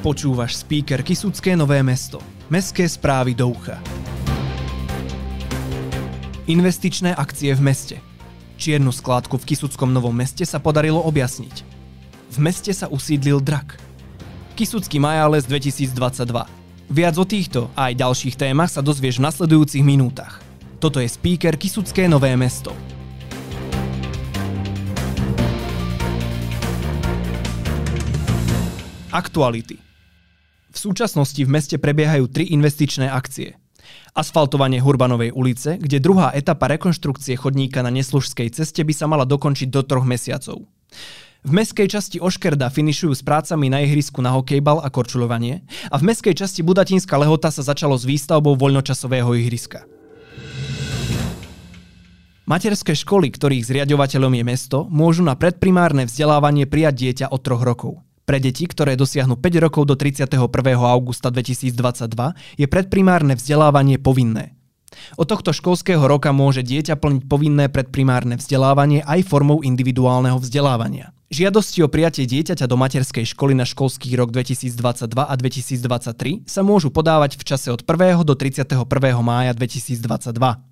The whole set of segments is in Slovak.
Počúvaš speaker Kisucké Nové mesto. Mestské správy do ucha. Investičné akcie v meste. Čiernu skládku v Kisuckom Novom meste sa podarilo objasniť. V meste sa usídlil drak. Kisucký Majales 2022. Viac o týchto a aj ďalších témach sa dozvieš v nasledujúcich minútach. Toto je speaker Kisucké Nové mesto. Aktuality. V súčasnosti v meste prebiehajú tri investičné akcie. Asfaltovanie Hurbanovej ulice, kde druhá etapa rekonštrukcie chodníka na Neslužskej ceste by sa mala dokončiť do troch mesiacov. V meskej časti Oškerda finišujú s prácami na ihrisku na hokejbal a korčuľovanie a v meskej časti Budatínska lehota sa začalo s výstavbou voľnočasového ihriska. Materské školy, ktorých zriadovateľom je mesto, môžu na predprimárne vzdelávanie prijať dieťa od troch rokov. Pre deti, ktoré dosiahnu 5 rokov do 31. augusta 2022, je predprimárne vzdelávanie povinné. Od tohto školského roka môže dieťa plniť povinné predprimárne vzdelávanie aj formou individuálneho vzdelávania. Žiadosti o prijatie dieťaťa do materskej školy na školský rok 2022 a 2023 sa môžu podávať v čase od 1. do 31. mája 2022.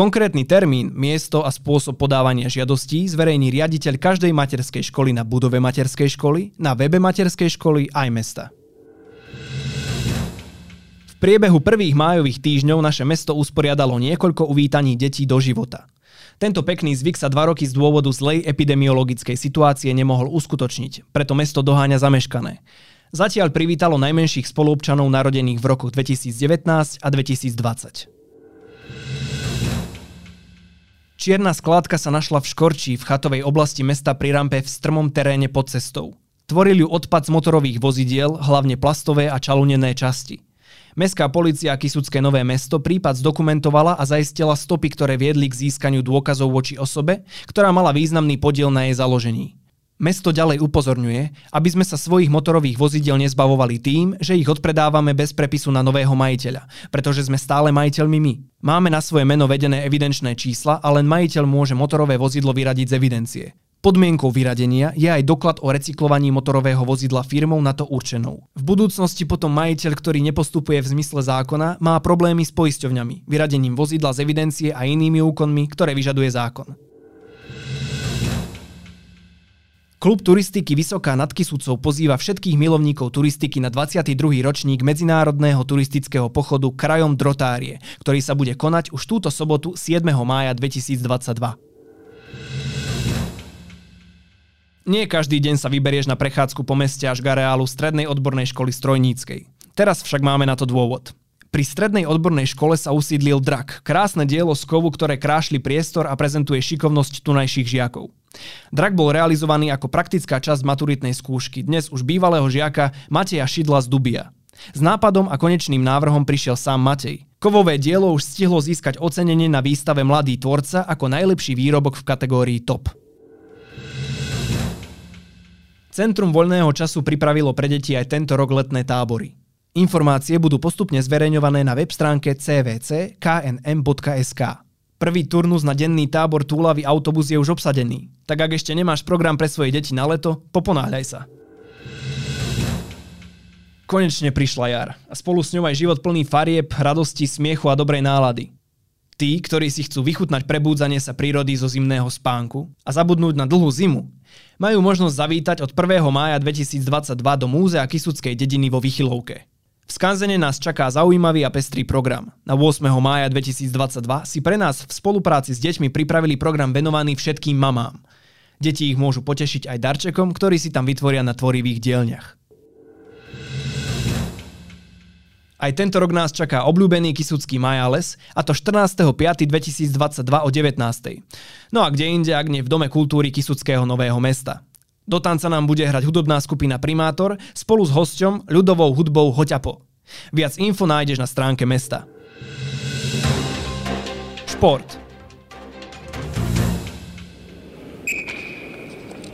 Konkrétny termín, miesto a spôsob podávania žiadostí zverejní riaditeľ každej materskej školy na budove materskej školy, na webe materskej školy aj mesta. V priebehu prvých májových týždňov naše mesto usporiadalo niekoľko uvítaní detí do života. Tento pekný zvyk sa dva roky z dôvodu zlej epidemiologickej situácie nemohol uskutočniť, preto mesto doháňa zameškané. Zatiaľ privítalo najmenších spoluobčanov narodených v rokoch 2019 a 2020. Čierna skládka sa našla v Škorčí v chatovej oblasti mesta pri rampe v strmom teréne pod cestou. Tvoril ju odpad z motorových vozidiel, hlavne plastové a čalunené časti. Mestská policia Kisucké Nové mesto prípad zdokumentovala a zaistila stopy, ktoré viedli k získaniu dôkazov voči osobe, ktorá mala významný podiel na jej založení. Mesto ďalej upozorňuje, aby sme sa svojich motorových vozidiel nezbavovali tým, že ich odpredávame bez prepisu na nového majiteľa, pretože sme stále majiteľmi my. Máme na svoje meno vedené evidenčné čísla a len majiteľ môže motorové vozidlo vyradiť z evidencie. Podmienkou vyradenia je aj doklad o recyklovaní motorového vozidla firmou na to určenou. V budúcnosti potom majiteľ, ktorý nepostupuje v zmysle zákona, má problémy s poisťovňami, vyradením vozidla z evidencie a inými úkonmi, ktoré vyžaduje zákon. Klub turistiky Vysoká nad Kisúcov pozýva všetkých milovníkov turistiky na 22. ročník medzinárodného turistického pochodu krajom Drotárie, ktorý sa bude konať už túto sobotu 7. mája 2022. Nie každý deň sa vyberieš na prechádzku po meste až k areálu Strednej odbornej školy strojníckej. Teraz však máme na to dôvod. Pri strednej odbornej škole sa usídlil drak, krásne dielo z kovu, ktoré krášli priestor a prezentuje šikovnosť tunajších žiakov. Drak bol realizovaný ako praktická časť maturitnej skúšky dnes už bývalého žiaka Mateja Šidla z Dubia. S nápadom a konečným návrhom prišiel sám Matej. Kovové dielo už stihlo získať ocenenie na výstave Mladý tvorca ako najlepší výrobok v kategórii TOP. Centrum voľného času pripravilo pre deti aj tento rok letné tábory. Informácie budú postupne zverejňované na web stránke cvc.knm.sk. Prvý turnus na denný tábor túlavý autobus je už obsadený. Tak ak ešte nemáš program pre svoje deti na leto, poponáhľaj sa. Konečne prišla jar a spolu s ňou aj život plný farieb, radosti, smiechu a dobrej nálady. Tí, ktorí si chcú vychutnať prebúdzanie sa prírody zo zimného spánku a zabudnúť na dlhú zimu, majú možnosť zavítať od 1. mája 2022 do Múzea Kisuckej dediny vo Vychylovke. V Skanzene nás čaká zaujímavý a pestrý program. Na 8. mája 2022 si pre nás v spolupráci s deťmi pripravili program venovaný všetkým mamám. Deti ich môžu potešiť aj darčekom, ktorý si tam vytvoria na tvorivých dielňach. Aj tento rok nás čaká obľúbený Kisucký Majales, a to 14.5.2022 o 19. No a kde inde, ak nie v Dome kultúry Kisuckého Nového mesta. Do tanca nám bude hrať hudobná skupina Primátor spolu s hosťom ľudovou hudbou Hoťapo. Viac info nájdeš na stránke mesta. Šport.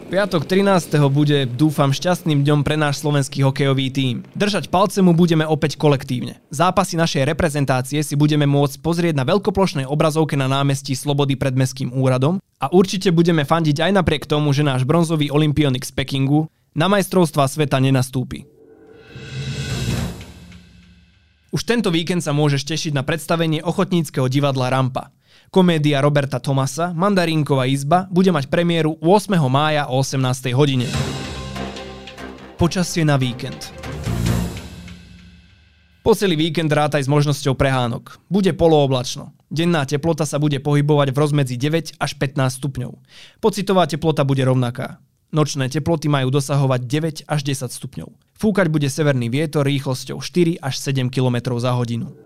Piatok 13. bude, dúfam, šťastným dňom pre náš slovenský hokejový tím. Držať palce mu budeme opäť kolektívne. Zápasy našej reprezentácie si budeme môcť pozrieť na veľkoplošnej obrazovke na námestí Slobody pred Mestským úradom a určite budeme fandiť aj napriek tomu, že náš bronzový olimpionik z Pekingu na majstrovstvá sveta nenastúpi. Už tento víkend sa môžeš tešiť na predstavenie ochotníckého divadla Rampa. Komédia Roberta Tomasa Mandarínková izba bude mať premiéru 8. mája o 18. hodine. Počasie na víkend. Po celý víkend rátaj s možnosťou prehánok. Bude polooblačno. Denná teplota sa bude pohybovať v rozmedzi 9 až 15 stupňov. Pocitová teplota bude rovnaká. Nočné teploty majú dosahovať 9 až 10 stupňov. Fúkať bude severný vietor rýchlosťou 4 až 7 km za hodinu.